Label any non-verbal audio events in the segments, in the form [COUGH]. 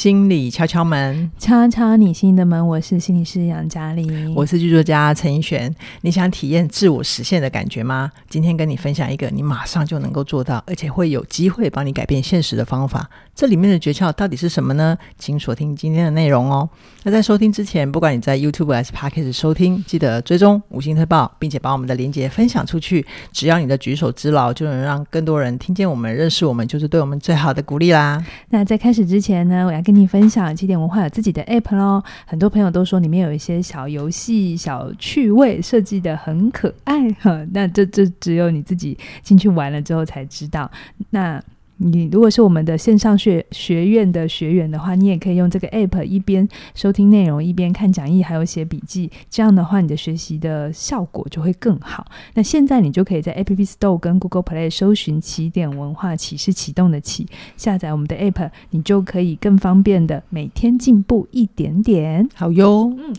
心理敲敲门，敲敲你心的门。我是心理师杨嘉玲，我是剧作家陈奕璇。你想体验自我实现的感觉吗？今天跟你分享一个你马上就能够做到，而且会有机会帮你改变现实的方法。这里面的诀窍到底是什么呢？请锁定今天的内容哦。那在收听之前，不管你在 YouTube 还是 Podcast 收听，记得追踪五星推报，并且把我们的连接分享出去。只要你的举手之劳，就能让更多人听见我们、认识我们，就是对我们最好的鼓励啦。那在开始之前呢，我要跟跟你分享起点文化有自己的 App 咯。很多朋友都说里面有一些小游戏、小趣味，设计得很可爱哈。那这这只有你自己进去玩了之后才知道。那你如果是我们的线上学学院的学员的话，你也可以用这个 app 一边收听内容，一边看讲义，还有写笔记。这样的话，你的学习的效果就会更好。那现在你就可以在 App Store 跟 Google Play 搜寻“起点文化”，启是启动的启，下载我们的 app，你就可以更方便的每天进步一点点。好哟，嗯，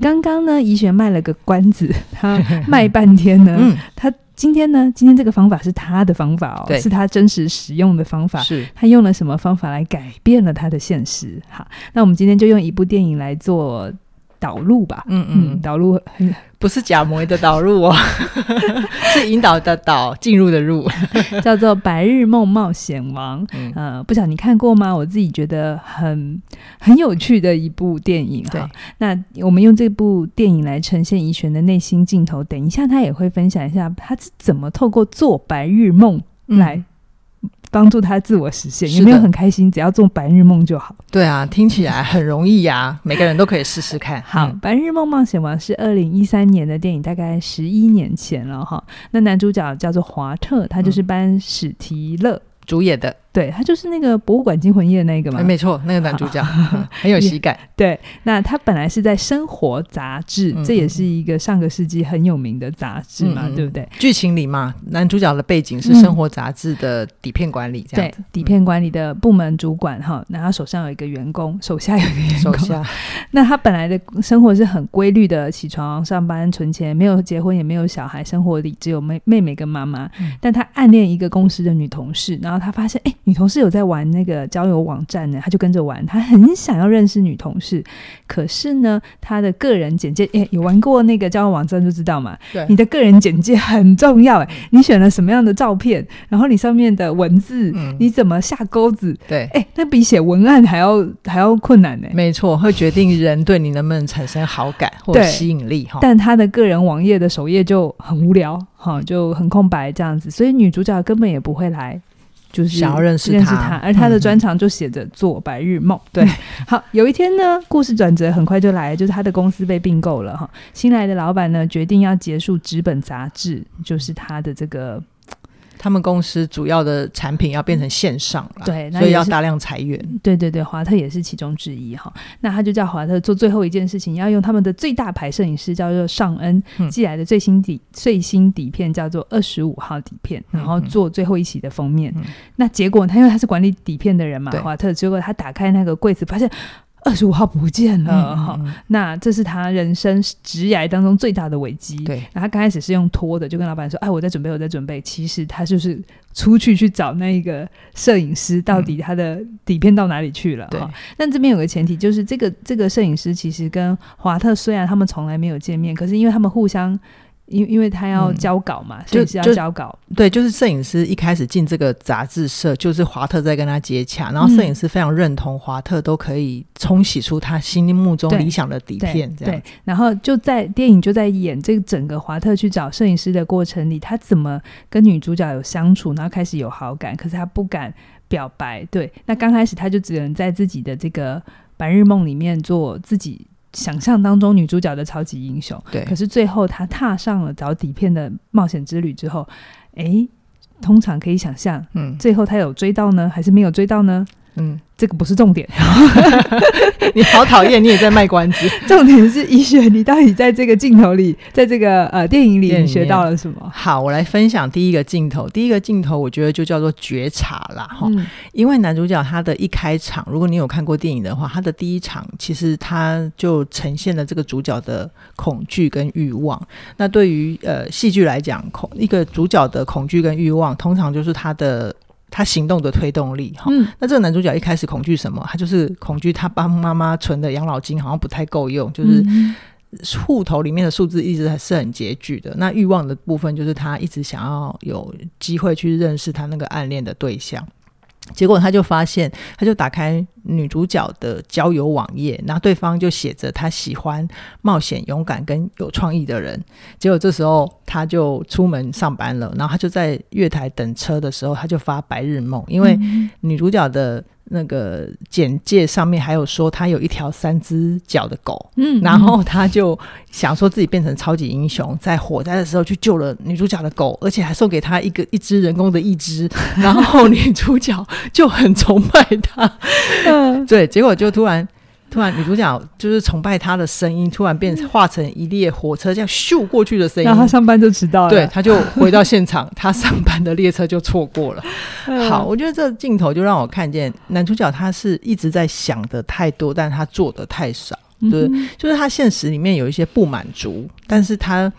刚刚呢，怡璇卖了个关子，他卖半天呢，嗯，他。今天呢？今天这个方法是他的方法哦，是他真实使用的方法。是他用了什么方法来改变了他的现实？好，那我们今天就用一部电影来做导入吧。嗯嗯，导入不是假模的导入哦，[LAUGHS] 是引导的导，进入的入，[LAUGHS] 叫做《白日梦冒险王》。嗯、呃，不晓得你看过吗？我自己觉得很很有趣的一部电影。哈，那我们用这部电影来呈现怡璇的内心镜头。等一下，他也会分享一下他是怎么透过做白日梦来。帮助他自我实现，有没有很开心？只要做白日梦就好。对啊，听起来很容易呀、啊，[LAUGHS] 每个人都可以试试看。好，嗯、白日梦冒险王是二零一三年的电影，大概十一年前了哈。那男主角叫做华特，他就是班史提勒。嗯主演的，对，他就是那个《博物馆惊魂夜》那个嘛，没错，那个男主角 [LAUGHS] 很有喜感。对，那他本来是在《生活》杂志，这也是一个上个世纪很有名的杂志嘛，对不对？剧情里嘛，男主角的背景是《生活》杂志的底片管理，这样对，底片管理的部门主管哈，那他手上有一个员工，手下有一个员工，手下。[LAUGHS] 那他本来的生活是很规律的，起床、上班、存钱，没有结婚，也没有小孩，生活里只有妹妹妹跟妈妈。但他暗恋一个公司的女同事，然后。他发现，哎，女同事有在玩那个交友网站呢，他就跟着玩。他很想要认识女同事，可是呢，他的个人简介，哎，有玩过那个交友网站就知道嘛。对，你的个人简介很重要，哎，你选了什么样的照片，然后你上面的文字，嗯、你怎么下钩子？对，哎，那比写文案还要还要困难呢。没错，会决定人对你能不能产生好感 [LAUGHS] 或吸引力哈。但他的个人网页的首页就很无聊，哈，就很空白这样子，所以女主角根本也不会来。就是想要认识他，认识他，而他的专长就写着做白日梦。嗯、[LAUGHS] 对，好，有一天呢，故事转折很快就来了，就是他的公司被并购了哈，新来的老板呢决定要结束纸本杂志，就是他的这个。他们公司主要的产品要变成线上了，对，所以要大量裁员。对对对，华特也是其中之一哈。那他就叫华特做最后一件事情，要用他们的最大牌摄影师叫做尚恩寄来的最新底、嗯、最新底片叫做二十五号底片，然后做最后一期的封面。那结果他因为他是管理底片的人嘛，华特结果他打开那个柜子发现。二十五号不见了哈，嗯嗯、那这是他人生职涯当中最大的危机。对，然后他刚开始是用拖的，就跟老板说：“哎，我在准备，我在准备。”其实他就是出去去找那个摄影师，到底他的底片到哪里去了？对、嗯。但这边有个前提，就是这个这个摄影师其实跟华特虽然他们从来没有见面，可是因为他们互相。因因为他要交稿嘛，嗯、所以是要交稿。对，就是摄影师一开始进这个杂志社，就是华特在跟他接洽，然后摄影师非常认同华特都可以冲洗出他心目中理想的底片，这样对。对，然后就在电影就在演这个整个华特去找摄影师的过程里，他怎么跟女主角有相处，然后开始有好感，可是他不敢表白。对，那刚开始他就只能在自己的这个白日梦里面做自己。想象当中女主角的超级英雄，对，可是最后她踏上了找底片的冒险之旅之后，诶，通常可以想象，嗯，最后她有追到呢，还是没有追到呢？嗯。这个不是重点，[LAUGHS] 你好讨厌，你也在卖关子。[LAUGHS] 重点是医学，你到底在这个镜头里，在这个呃电影里，你学到了什么？好，我来分享第一个镜头。第一个镜头，我觉得就叫做觉察啦，哈、嗯。因为男主角他的一开场，如果你有看过电影的话，他的第一场其实他就呈现了这个主角的恐惧跟欲望。那对于呃戏剧来讲，恐一个主角的恐惧跟欲望，通常就是他的。他行动的推动力哈。嗯、那这个男主角一开始恐惧什么？他就是恐惧他爸妈妈存的养老金好像不太够用，就是户头里面的数字一直还是很拮据的。那欲望的部分就是他一直想要有机会去认识他那个暗恋的对象。结果他就发现，他就打开女主角的交友网页，然后对方就写着他喜欢冒险、勇敢跟有创意的人。结果这时候他就出门上班了，然后他就在月台等车的时候，他就发白日梦，因为女主角的。那个简介上面还有说他有一条三只脚的狗，嗯，然后他就想说自己变成超级英雄，在火灾的时候去救了女主角的狗，而且还送给他一个一只人工的一只，[LAUGHS] 然后女主角就很崇拜他，嗯，对，结果就突然。突然，女主角就是崇拜他的声音，突然变化成一列火车这样咻过去的声音。然后他上班就迟到了，对，他就回到现场，他上班的列车就错过了。[LAUGHS] 好，我觉得这镜头就让我看见男主角他是一直在想的太多，但他做的太少。对，就是他现实里面有一些不满足，但是他。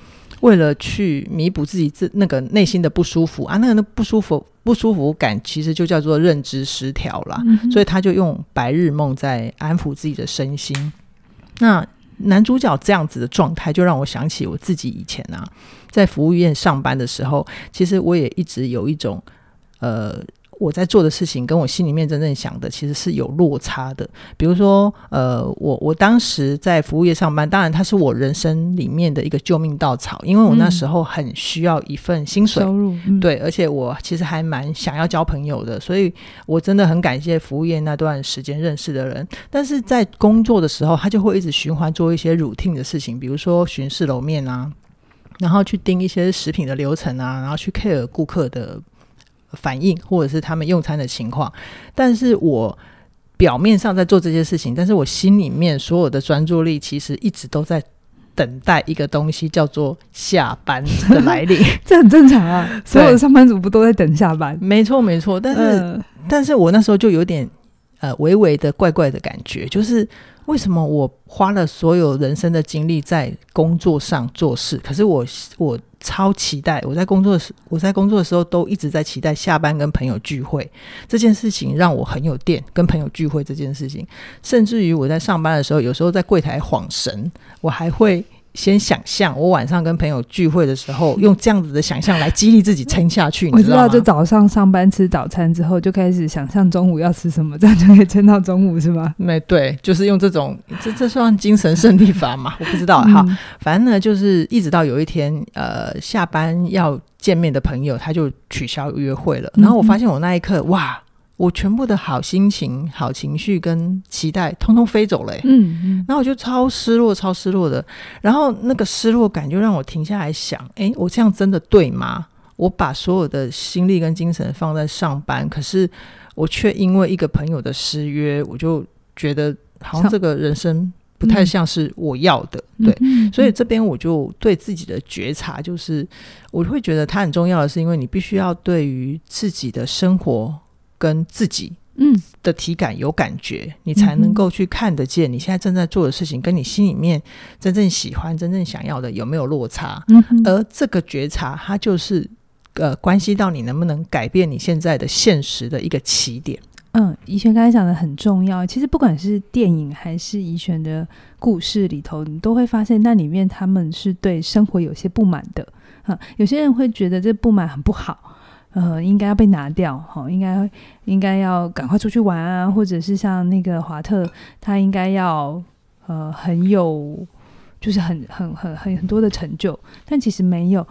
为了去弥补自己自那个内心的不舒服啊，那个那不舒服不舒服感，其实就叫做认知失调啦。嗯、所以他就用白日梦在安抚自己的身心。那男主角这样子的状态，就让我想起我自己以前啊，在服务业上班的时候，其实我也一直有一种呃。我在做的事情跟我心里面真正想的其实是有落差的。比如说，呃，我我当时在服务业上班，当然它是我人生里面的一个救命稻草，因为我那时候很需要一份薪水，收入，嗯、对，而且我其实还蛮想要交朋友的，所以我真的很感谢服务业那段时间认识的人。但是在工作的时候，他就会一直循环做一些 routine 的事情，比如说巡视楼面啊，然后去盯一些食品的流程啊，然后去 care 顾客的。反应或者是他们用餐的情况，但是我表面上在做这些事情，但是我心里面所有的专注力其实一直都在等待一个东西，叫做下班的来临。[LAUGHS] 这很正常啊，所有的上班族不都在等下班？没错，没错。但是，呃、但是我那时候就有点呃，微微的怪怪的感觉，就是。为什么我花了所有人生的精力在工作上做事？可是我我超期待我在工作时，我在工作的时候都一直在期待下班跟朋友聚会这件事情，让我很有电。跟朋友聚会这件事情，甚至于我在上班的时候，有时候在柜台晃神，我还会。先想象我晚上跟朋友聚会的时候，用这样子的想象来激励自己撑下去。你知道吗？我知道，就早上上班吃早餐之后，就开始想象中午要吃什么，这样就可以撑到中午，是吗？没对，就是用这种，这这算精神胜利法嘛？我不知道。好，反正呢，就是一直到有一天，呃，下班要见面的朋友，他就取消约会了。然后我发现我那一刻，哇！我全部的好心情、好情绪跟期待，通通飞走了，欸。嗯嗯，然后我就超失落、超失落的。然后那个失落感就让我停下来想：哎，我这样真的对吗？我把所有的心力跟精神放在上班，可是我却因为一个朋友的失约，我就觉得好像这个人生不太像是我要的。嗯、对，嗯、所以这边我就对自己的觉察，就是我会觉得它很重要的是，因为你必须要对于自己的生活。跟自己嗯的体感有感觉，嗯、你才能够去看得见你现在正在做的事情，跟你心里面真正喜欢、真正想要的有没有落差。嗯，而这个觉察，它就是呃关系到你能不能改变你现在的现实的一个起点。嗯，怡璇刚才讲的很重要。其实不管是电影还是怡璇的故事里头，你都会发现那里面他们是对生活有些不满的。哈，有些人会觉得这不满很不好。呃，应该要被拿掉，哈，应该应该要赶快出去玩啊，或者是像那个华特，他应该要呃很有，就是很很很很很多的成就，但其实没有。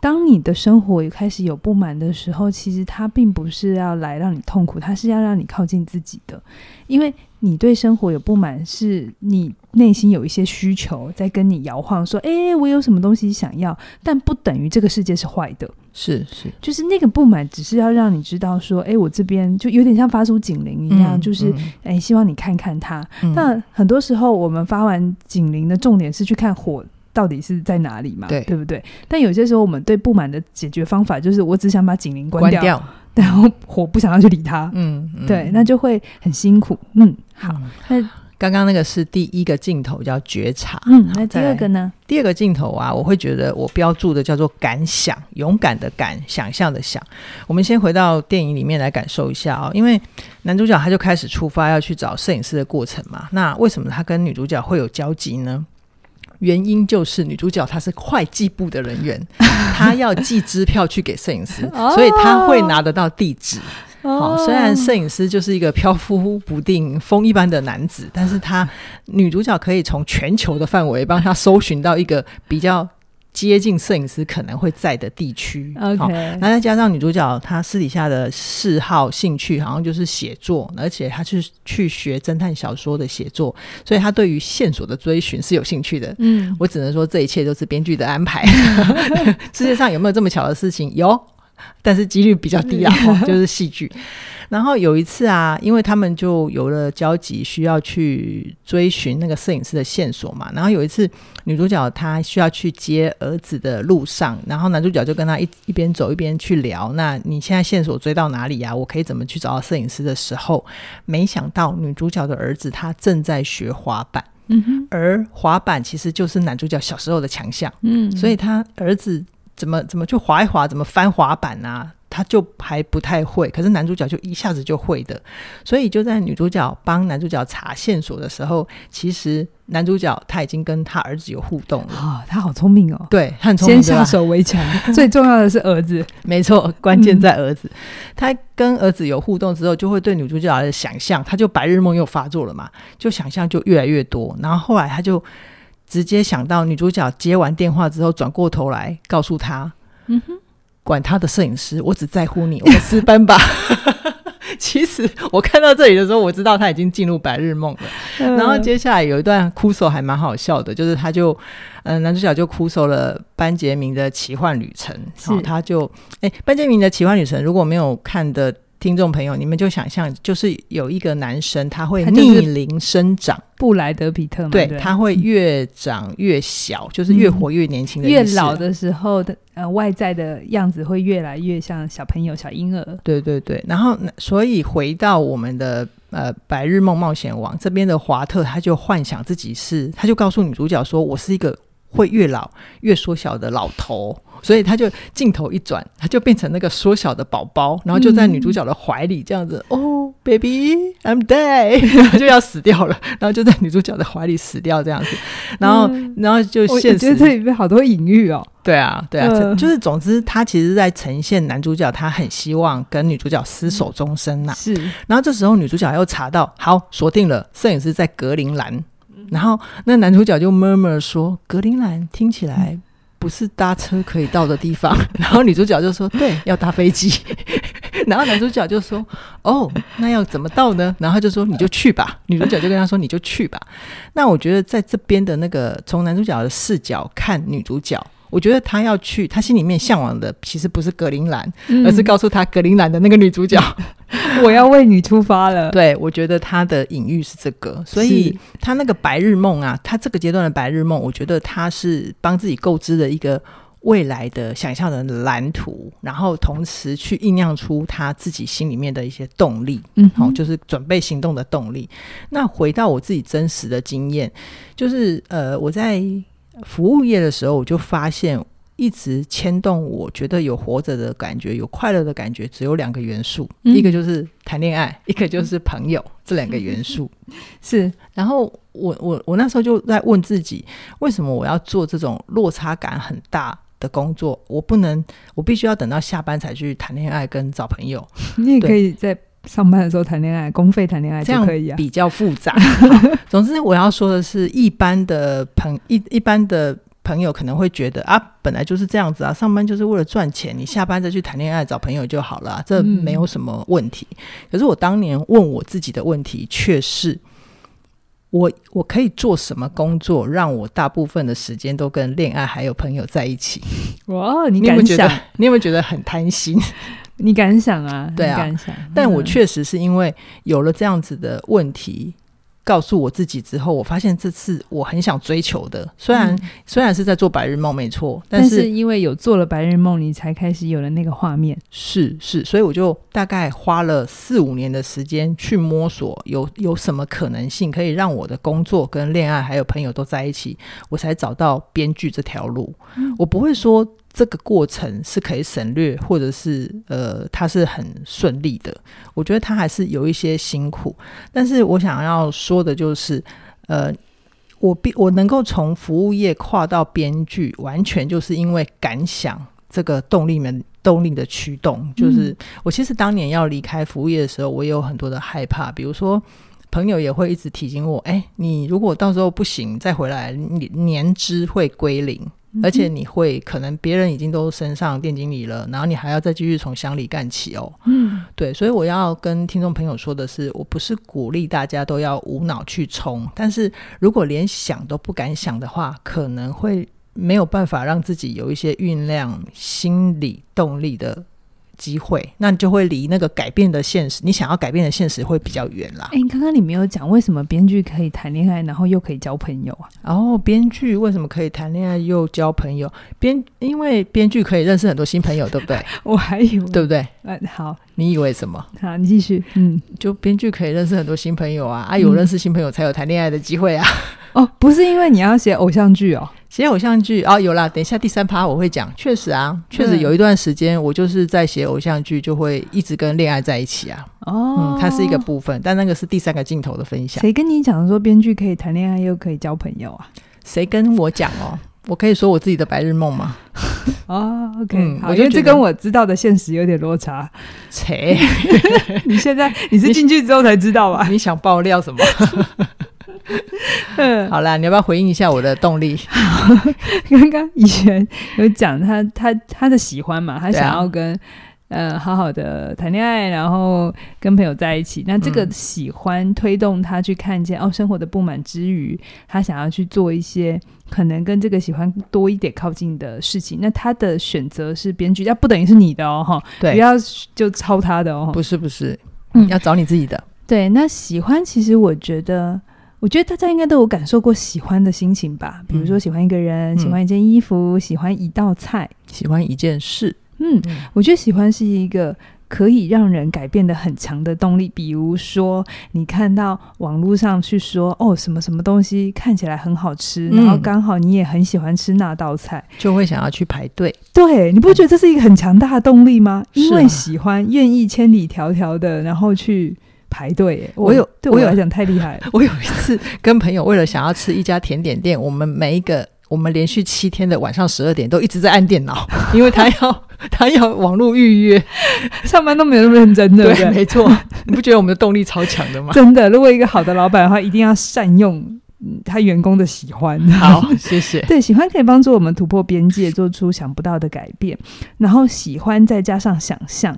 当你的生活也开始有不满的时候，其实他并不是要来让你痛苦，他是要让你靠近自己的，因为。你对生活有不满，是你内心有一些需求在跟你摇晃，说：“诶，我有什么东西想要。”但不等于这个世界是坏的，是是，就是那个不满，只是要让你知道说：“诶，我这边就有点像发出警铃一样，嗯、就是诶，希望你看看它。嗯”那很多时候我们发完警铃的重点是去看火到底是在哪里嘛，对。对不对？但有些时候我们对不满的解决方法就是，我只想把警铃关掉。关掉。[LAUGHS] 然后火不想要去理它，嗯，嗯。对，那就会很辛苦，嗯，好，那刚刚那个是第一个镜头，叫觉察。嗯，那第二个呢？第二个镜头啊，我会觉得我标注的叫做敢想，勇敢的敢，想象的想。我们先回到电影里面来感受一下啊、哦，因为男主角他就开始出发要去找摄影师的过程嘛。那为什么他跟女主角会有交集呢？原因就是女主角她是会计部的人员，她要寄支票去给摄影师，[LAUGHS] 所以她会拿得到地址。好，虽然摄影师就是一个飘忽不定、风一般的男子，但是他女主角可以从全球的范围帮他搜寻到一个比较接近摄影师可能会在的地区。OK，然后再加上女主角她私底下的嗜好、兴趣，好像就是写作，而且她去去学侦探小说的写作，所以她对于线索的追寻是有兴趣的。嗯，我只能说这一切都是编剧的安排。[LAUGHS] [LAUGHS] 世界上有没有这么巧的事情？有。但是几率比较低啊，[LAUGHS] 就是戏剧。然后有一次啊，因为他们就有了交集，需要去追寻那个摄影师的线索嘛。然后有一次，女主角她需要去接儿子的路上，然后男主角就跟她一一边走一边去聊。那你现在线索追到哪里呀？我可以怎么去找到摄影师的时候，没想到女主角的儿子他正在学滑板，嗯哼，而滑板其实就是男主角小时候的强项，嗯，所以他儿子。怎么怎么去滑一滑，怎么翻滑板啊？他就还不太会，可是男主角就一下子就会的。所以就在女主角帮男主角查线索的时候，其实男主角他已经跟他儿子有互动了。啊、哦，他好聪明哦！对，很聪明，先下手为强。[LAUGHS] 最重要的是儿子，[LAUGHS] 没错，关键在儿子。嗯、他跟儿子有互动之后，就会对女主角的想象，他就白日梦又发作了嘛，就想象就越来越多。然后后来他就。直接想到女主角接完电话之后，转过头来告诉他：“嗯哼，管他的摄影师，我只在乎你，我们私奔吧。[LAUGHS] ”其实我看到这里的时候，我知道他已经进入白日梦了。嗯、然后接下来有一段哭手还蛮好笑的，就是他就嗯、呃，男主角就哭手了班杰明的奇幻旅程。然后他就哎，班杰明的奇幻旅程，如果没有看的。听众朋友，你们就想象，就是有一个男生，他会逆龄生长，布莱德彼特嘛，对，他会越长越小，就是越活越年轻的、嗯，越老的时候的呃外在的样子会越来越像小朋友、小婴儿。对对对，然后所以回到我们的呃《白日梦冒险王》这边的华特，他就幻想自己是，他就告诉女主角说：“我是一个。”会越老越缩小的老头，所以他就镜头一转，他就变成那个缩小的宝宝，然后就在女主角的怀里这样子，哦、嗯 oh,，baby，I'm dead，然 [LAUGHS] 后就要死掉了，然后就在女主角的怀里死掉这样子，然后，嗯、然后就现实，觉得这里面好多隐喻哦。对啊，对啊，呃、就是总之，他其实在呈现男主角他很希望跟女主角厮守终身呐、啊。是，然后这时候女主角又查到，好，锁定了，摄影师在格陵兰。然后那男主角就 murmur 说：“格陵兰听起来不是搭车可以到的地方。[LAUGHS] ”然后女主角就说：“对，要搭飞机。[LAUGHS] ”然后男主角就说：“哦，那要怎么到呢？”然后他就说：“你就去吧。”女主角就跟他说：“你就去吧。”那我觉得在这边的那个从男主角的视角看女主角。我觉得他要去，他心里面向往的其实不是格陵兰，嗯、而是告诉他格陵兰的那个女主角，[LAUGHS] 我要为你出发了。[LAUGHS] 对，我觉得他的隐喻是这个，所以他那个白日梦啊，他这个阶段的白日梦，我觉得他是帮自己构织的一个未来的想象的蓝图，然后同时去酝酿出他自己心里面的一些动力，嗯哼，好，就是准备行动的动力。那回到我自己真实的经验，就是呃，我在。服务业的时候，我就发现一直牵动我觉得有活着的感觉、有快乐的感觉，只有两个元素，嗯、一个就是谈恋爱，[LAUGHS] 一个就是朋友，这两个元素 [LAUGHS] 是。然后我我我那时候就在问自己，为什么我要做这种落差感很大的工作？我不能，我必须要等到下班才去谈恋爱跟找朋友。[LAUGHS] 你也可以在上班的时候谈恋爱，公费谈恋爱就可以啊，比较复杂。总之，我要说的是，一般的朋一一般的朋友可能会觉得啊，本来就是这样子啊，上班就是为了赚钱，你下班再去谈恋爱找朋友就好了，这没有什么问题。嗯、可是我当年问我自己的问题却是，我我可以做什么工作，让我大部分的时间都跟恋爱还有朋友在一起？哇，你敢想？你有没有觉得很贪心？你敢想啊？对啊，敢想但我确实是因为有了这样子的问题，告诉我自己之后，我发现这次我很想追求的，虽然、嗯、虽然是在做白日梦，没错，但是，因为有做了白日梦，你才开始有了那个画面。是是，所以我就大概花了四五年的时间去摸索有，有有什么可能性可以让我的工作跟恋爱还有朋友都在一起，我才找到编剧这条路。嗯、我不会说。这个过程是可以省略，或者是呃，它是很顺利的。我觉得它还是有一些辛苦，但是我想要说的就是，呃，我我能够从服务业跨到编剧，完全就是因为感想这个动力门动力的驱动。就是、嗯、我其实当年要离开服务业的时候，我也有很多的害怕，比如说朋友也会一直提醒我，哎，你如果到时候不行再回来，你年资会归零。而且你会可能别人已经都升上店经理了，然后你还要再继续从乡里干起哦。嗯，对，所以我要跟听众朋友说的是，我不是鼓励大家都要无脑去冲，但是如果连想都不敢想的话，可能会没有办法让自己有一些酝酿心理动力的。机会，那你就会离那个改变的现实，你想要改变的现实会比较远啦。哎、欸，刚刚你没有讲为什么编剧可以谈恋爱，然后又可以交朋友啊？哦，编剧为什么可以谈恋爱又交朋友？编因为编剧可以认识很多新朋友，对不对？[LAUGHS] 我还以为对不对？嗯，好，你以为什么？好，你继续。嗯，就编剧可以认识很多新朋友啊，啊，有认识新朋友才有谈恋爱的机会啊。哦，不是因为你要写偶像剧哦。写偶像剧哦，有啦。等一下第三趴我会讲，确实啊，确实有一段时间我就是在写偶像剧，就会一直跟恋爱在一起啊。哦、嗯，它是一个部分，但那个是第三个镜头的分享。谁跟你讲说编剧可以谈恋爱又可以交朋友啊？谁跟我讲哦？我可以说我自己的白日梦吗？[LAUGHS] 哦，OK，、嗯、好，我觉得这跟我知道的现实有点落差。切，[LAUGHS] 你现在你是进去之后才知道吧？你想爆料什么？[LAUGHS] [LAUGHS] 嗯，好啦，你要不要回应一下我的动力？[LAUGHS] 刚刚以前有讲他他他的喜欢嘛，他想要跟、啊、呃好好的谈恋爱，然后跟朋友在一起。那这个喜欢推动他去看见、嗯、哦生活的不满之余，他想要去做一些可能跟这个喜欢多一点靠近的事情。那他的选择是编剧，要不等于是你的哦，哈，对，不要就抄他的哦，不是不是，嗯，要找你自己的。对，那喜欢其实我觉得。我觉得大家应该都有感受过喜欢的心情吧，比如说喜欢一个人，嗯、喜欢一件衣服，喜欢一道菜，喜欢一件事。嗯，嗯，我觉得喜欢是一个可以让人改变的很强的动力。比如说，你看到网络上去说哦，什么什么东西看起来很好吃，嗯、然后刚好你也很喜欢吃那道菜，就会想要去排队。对，你不觉得这是一个很强大的动力吗？因为喜欢，愿意千里迢迢的，然后去。排队，我有，对我有来讲太厉害了。[LAUGHS] 我有一次跟朋友为了想要吃一家甜点店，我们每一个我们连续七天的晚上十二点都一直在按电脑，[LAUGHS] 因为他要他要网络预约，上班都没有那么认真的。对，没错，[LAUGHS] 你不觉得我们的动力超强的吗？真的，如果一个好的老板的话，一定要善用他员工的喜欢。好，谢谢。对，喜欢可以帮助我们突破边界，做出想不到的改变。然后喜欢再加上想象，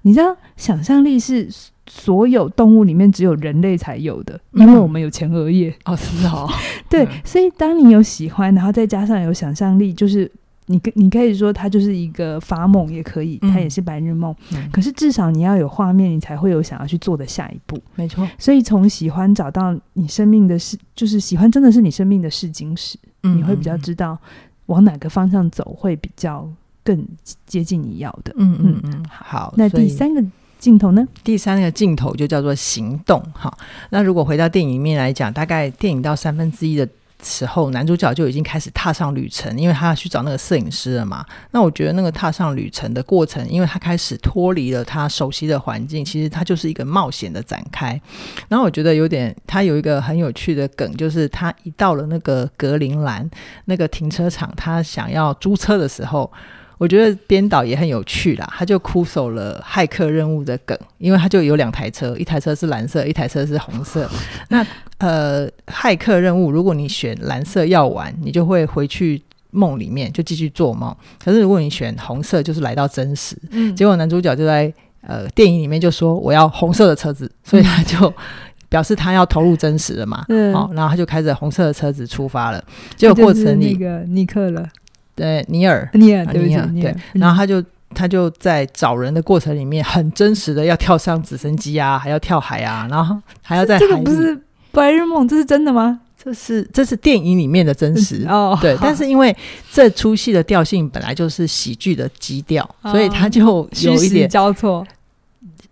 你知道，想象力是。所有动物里面只有人类才有的，因为我们有前额叶。哦，是哦。[LAUGHS] 对，嗯、所以当你有喜欢，然后再加上有想象力，就是你可你可以说它就是一个发梦也可以，它也是白日梦。嗯、可是至少你要有画面，你才会有想要去做的下一步。没错。所以从喜欢找到你生命的试，就是喜欢真的是你生命的试金石。嗯，你会比较知道往哪个方向走会比较更接近你要的。嗯嗯嗯。好，那第三个。镜头呢？第三个镜头就叫做行动。哈，那如果回到电影里面来讲，大概电影到三分之一的时候，男主角就已经开始踏上旅程，因为他要去找那个摄影师了嘛。那我觉得那个踏上旅程的过程，因为他开始脱离了他熟悉的环境，其实他就是一个冒险的展开。然后我觉得有点，他有一个很有趣的梗，就是他一到了那个格陵兰那个停车场，他想要租车的时候。我觉得编导也很有趣啦，他就哭守了骇客任务的梗，因为他就有两台车，一台车是蓝色，一台车是红色。[LAUGHS] 那呃，骇客任务，如果你选蓝色药丸，你就会回去梦里面就继续做梦。可是如果你选红色，就是来到真实。嗯，结果男主角就在呃电影里面就说我要红色的车子，所以他就 [LAUGHS] 表示他要投入真实了嘛。嗯，好，然后他就开着红色的车子出发了。结果过程里，那个尼克了。对，尼尔，尼尔，对，尼尔，对，然后他就他就在找人的过程里面，很真实的要跳上直升机啊，还要跳海啊，然后还要在。这个不是白日梦，这是真的吗？这是这是电影里面的真实 [LAUGHS] 哦。对，但是因为这出戏的调性本来就是喜剧的基调，哦，所以他就有一点交错。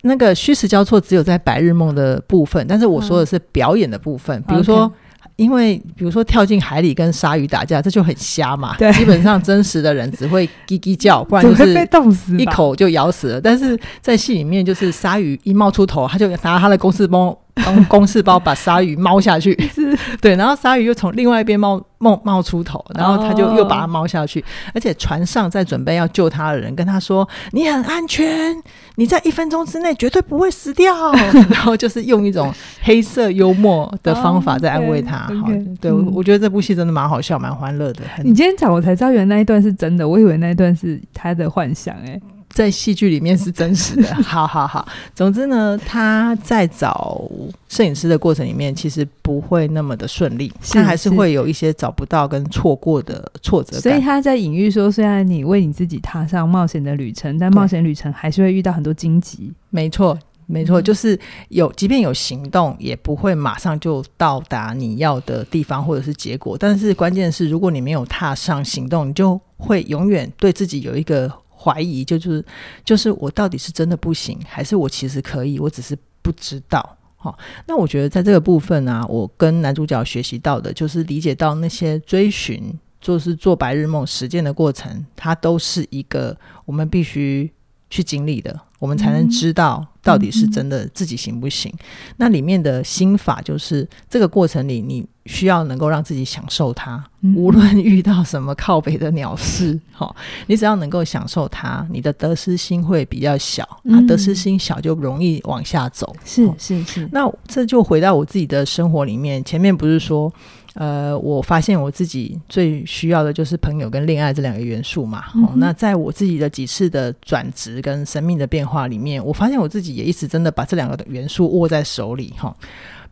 那个虚实交错只有在白日梦的部分，但是我说的是表演的部分，嗯、比如说。Okay. 因为比如说跳进海里跟鲨鱼打架，这就很瞎嘛。对，基本上真实的人只会叽叽叫，不然 [LAUGHS] 就是被冻死，一口就咬死了。但是在戏里面，就是鲨鱼一冒出头，他就拿他的公司包。用 [LAUGHS] 公事包把鲨鱼猫下去，[LAUGHS] 是对，然后鲨鱼又从另外一边冒冒冒出头，然后他就又把它猫下去，哦，而且船上在准备要救他的人跟他说：“你很安全，你在一分钟之内绝对不会死掉。[LAUGHS] ”然后就是用一种黑色幽默的方法在安慰他。好，哦，对，嗯，我觉得这部戏真的蛮好笑，蛮欢乐的。你今天讲我才知道，原来那一段是真的，我以为那一段是他的幻想，欸，哎。在戏剧里面是真实的，[LAUGHS] 好好好。总之呢，他在找摄影师的过程里面，其实不会那么的顺利，他还是会有一些找不到跟错过的挫折感。所以他在隐喻说，虽然你为你自己踏上冒险的旅程，但冒险旅程还是会遇到很多荆棘。没错，没错，就是有，即便有行动，也不会马上就到达你要的地方或者是结果。但是关键是，如果你没有踏上行动，你就会永远对自己有一个。怀疑就是就是我到底是真的不行，还是我其实可以？我只是不知道。好、哦，那我觉得在这个部分呢、啊，我跟男主角学习到的就是理解到那些追寻，就是做白日梦实践的过程，它都是一个我们必须去经历的，我们才能知道到底是真的自己行不行。那里面的心法就是这个过程里，你需要能够让自己享受它，无论遇到什么靠北的鸟事，[LAUGHS] 齁，你只要能够享受它，你的得失心会比较小。啊，得失心小就容易往下走。是是是。那这就回到我自己的生活里面，前面不是说。呃，我发现我自己最需要的就是朋友跟恋爱这两个元素嘛。嗯、哦，那在我自己的几次的转职跟生命的变化里面，我发现我自己也一直真的把这两个元素握在手里哈、哦。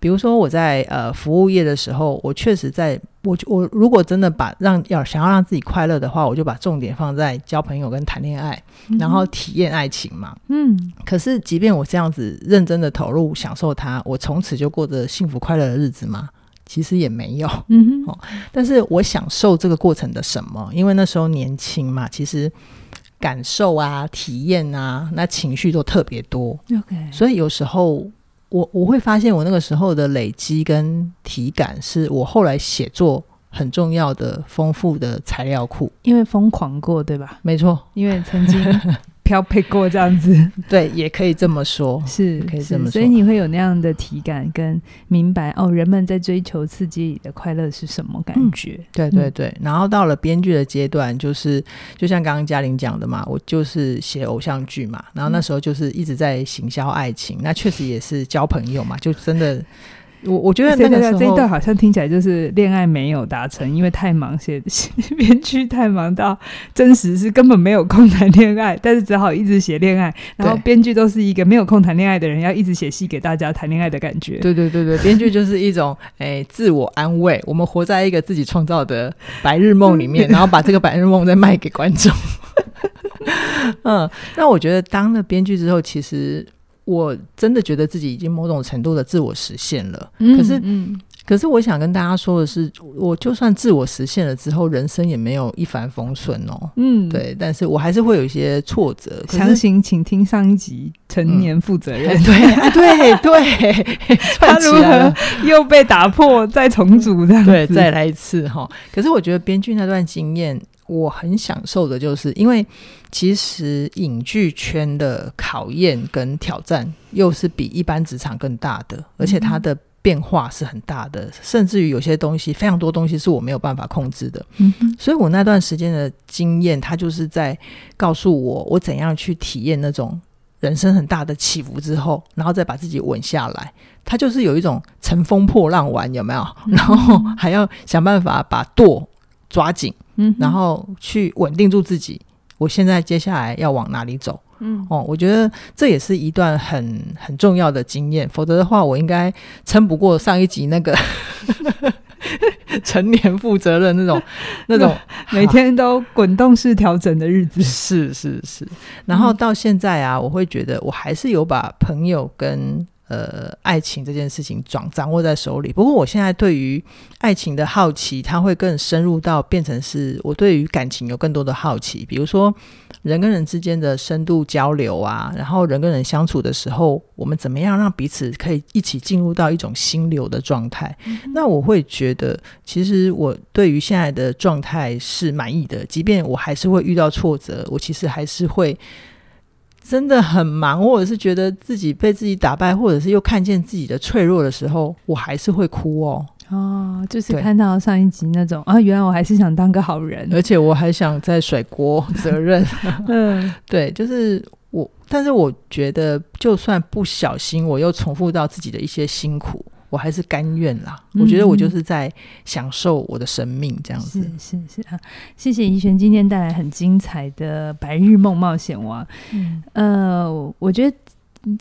比如说我在呃服务业的时候，我确实在我我如果真的把让要想要让自己快乐的话，我就把重点放在交朋友跟谈恋爱，嗯、然后体验爱情嘛。嗯。可是，即便我这样子认真的投入享受它，我从此就过着幸福快乐的日子吗？其实也没有，嗯哼，哦，但是我享受这个过程的什么？因为那时候年轻嘛，其实感受啊、体验啊，那情绪都特别多。OK，所以有时候我我会发现，我那个时候的累积跟体感，是我后来写作很重要的、丰富的材料库。因为疯狂过，对吧？没错，因为曾经。漂配过这样子，对，也可以这么说，是可以这么说。所以你会有那样的体感跟明白哦，人们在追求刺激里的快乐是什么感觉？对对对。然后到了编剧的阶段，就是就像刚刚嘉玲讲的嘛，我就是写偶像剧嘛，然后那时候就是一直在行销爱情，那确实也是交朋友嘛，就真的。我我觉得那个这一段好像听起来就是恋爱没有达成，因为太忙 [LAUGHS] 写编剧太忙到真实是根本没有空谈恋爱，但是只好一直写恋爱，然后编剧都是一个没有空谈恋爱的人，要一直写戏给大家谈恋爱的感觉。对对对对，[LAUGHS] 编剧就是一种诶自我安慰，我们活在一个自己创造的白日梦里面，[LAUGHS] 然后把这个白日梦再卖给观众。嗯，那我觉得当了编剧之后，其实。我真的觉得自己已经某种程度的自我实现了，嗯、可是，嗯、可是我想跟大家说的是，我就算自我实现了之后，人生也没有一帆风顺哦。嗯，对，但是我还是会有一些挫折。详情请听上一集《成年负责任》[LAUGHS] 嗯。对，对，[LAUGHS] 对，他如何又被打破，再重组这样子，对，再来一次哈。可是我觉得编剧那段经验。我很享受的，就是因为其实影剧圈的考验跟挑战，又是比一般职场更大的，而且它的变化是很大的，甚至于有些东西，非常多东西是我没有办法控制的。嗯，所以我那段时间的经验，它就是在告诉我，我怎样去体验那种人生很大的起伏之后，然后再把自己稳下来。它就是有一种乘风破浪玩，有没有？[LAUGHS] 然后还要想办法把舵抓紧。嗯，然后去稳定住自己。我现在接下来要往哪里走？嗯，哦，我觉得这也是一段很很重要的经验。否则的话，我应该撑不过上一集那个成年负责任那种 [LAUGHS] 那种每天都滚动式调整的日子。[LAUGHS] 是是是。然后到现在啊，我会觉得我还是有把朋友跟呃爱情这件事情掌掌握在手里。不过我现在对于爱情的好奇，它会更深入到变成是我对于感情有更多的好奇，比如说。人跟人之间的深度交流啊，然后人跟人相处的时候，我们怎么样让彼此可以一起进入到一种心流的状态？嗯、那我会觉得，其实我对于现在的状态是满意的，即便我还是会遇到挫折，我其实还是会真的很忙，或者是觉得自己被自己打败，或者是又看见自己的脆弱的时候，我还是会哭哦。哦，就是看到上一集那种啊，原来我还是想当个好人，而且我还想再甩锅责任。[LAUGHS] 嗯，对，就是我，但是我觉得，就算不小心，我又重复到自己的一些辛苦，我还是甘愿啦。嗯、我觉得我就是在享受我的生命，这样子。是是是啊，谢谢怡璇今天带来很精彩的《白日梦冒险王》。嗯，呃，我觉得。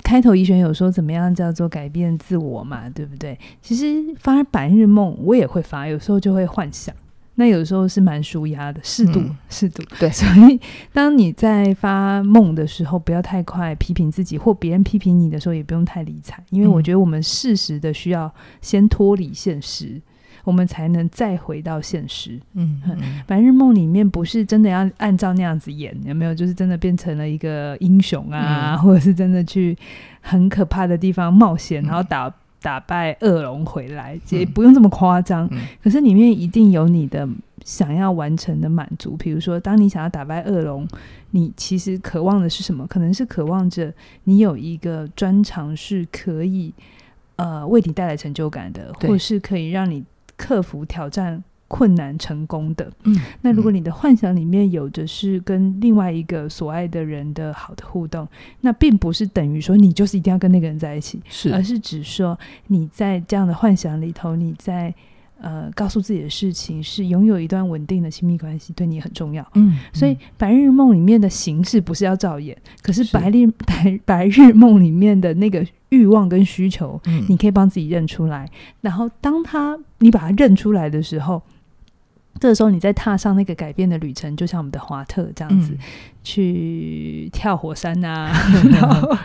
开头怡璇有说怎么样叫做改变自我嘛，对不对？其实发白日梦我也会发，有时候就会幻想，那有时候是蛮舒压的，适度适、嗯、度。对，所以当你在发梦的时候，不要太快批评自己，或别人批评你的时候，也不用太理睬，因为我觉得我们适时的需要先脱离现实。我们才能再回到现实。嗯，嗯，白日梦里面不是真的要按照那样子演，有没有？就是真的变成了一个英雄啊，嗯、或者是真的去很可怕的地方冒险，然后打打败恶龙回来，也不用这么夸张。嗯、可是里面一定有你的想要完成的满足。比如说，当你想要打败恶龙，你其实渴望的是什么？可能是渴望着你有一个专长是可以呃为你带来成就感的，或是可以让你。克服挑战困难成功的，嗯，那如果你的幻想里面有着是跟另外一个所爱的人的好的互动，那并不是等于说你就是一定要跟那个人在一起，是，而是指说你在这样的幻想里头，你在呃告诉自己的事情是拥有一段稳定的亲密关系对你很重要，嗯，所以白日梦里面的形式不是要照演，可是白日白白日梦里面的那个。欲望跟需求，你可以帮自己认出来。嗯、然后，当他你把它认出来的时候，这个时候你再踏上那个改变的旅程，就像我们的华特这样子，嗯、去跳火山啊，[LAUGHS] 然后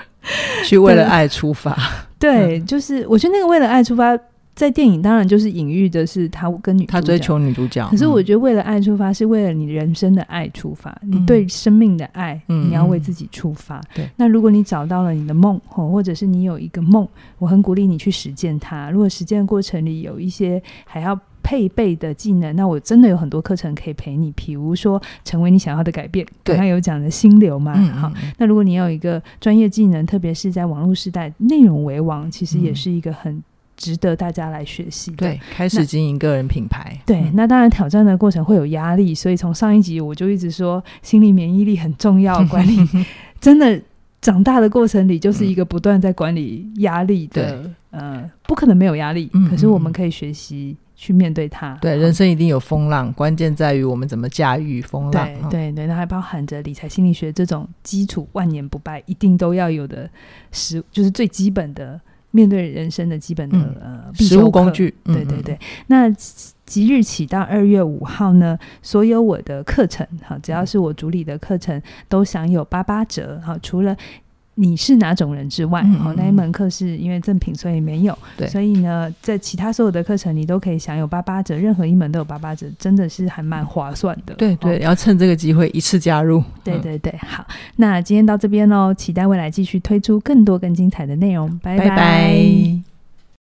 去为了爱出发。对，就是我觉得那个为了爱出发。在电影当然就是隐喻的是他跟女，他追求女主角。可是我觉得为了爱出发，是为了你人生的爱出发，嗯、你对生命的爱，嗯、你要为自己出发。对，那如果你找到了你的梦，或者是你有一个梦，我很鼓励你去实践它。如果实践过程里有一些还要配备的技能，那我真的有很多课程可以陪你。比如说，成为你想要的改变，刚刚有讲的心流嘛。嗯、好，那如果你有一个专业技能，特别是在网络时代，内容为王，其实也是一个很。值得大家来学习。对，开始经营个人品牌。对，嗯、那当然挑战的过程会有压力，所以从上一集我就一直说，心理免疫力很重要。管理 [LAUGHS] 真的长大的过程里，就是一个不断在管理压力的。嗯、呃，不可能没有压力，嗯、可是我们可以学习去面对它。对，人生一定有风浪，关键在于我们怎么驾驭风浪。对对对，那还包含着理财心理学这种基础万年不败，一定都要有的实，就是最基本的。面对人生的基本的、嗯、呃实物工具，对对对。嗯嗯，那即日起到二月五号呢，所有我的课程哈，只要是我主理的课程，都享有八八折哈。除了你是哪种人之外，嗯嗯，那一门课是因为赠品，所以没有。对，所以呢，在其他所有的课程，你都可以享有八八折，任何一门都有八八折，真的是还蛮划算的。对对，要趁这个机会一次加入。对对对，好，那今天到这边喽，期待未来继续推出更多更精彩的内容。拜拜。拜拜。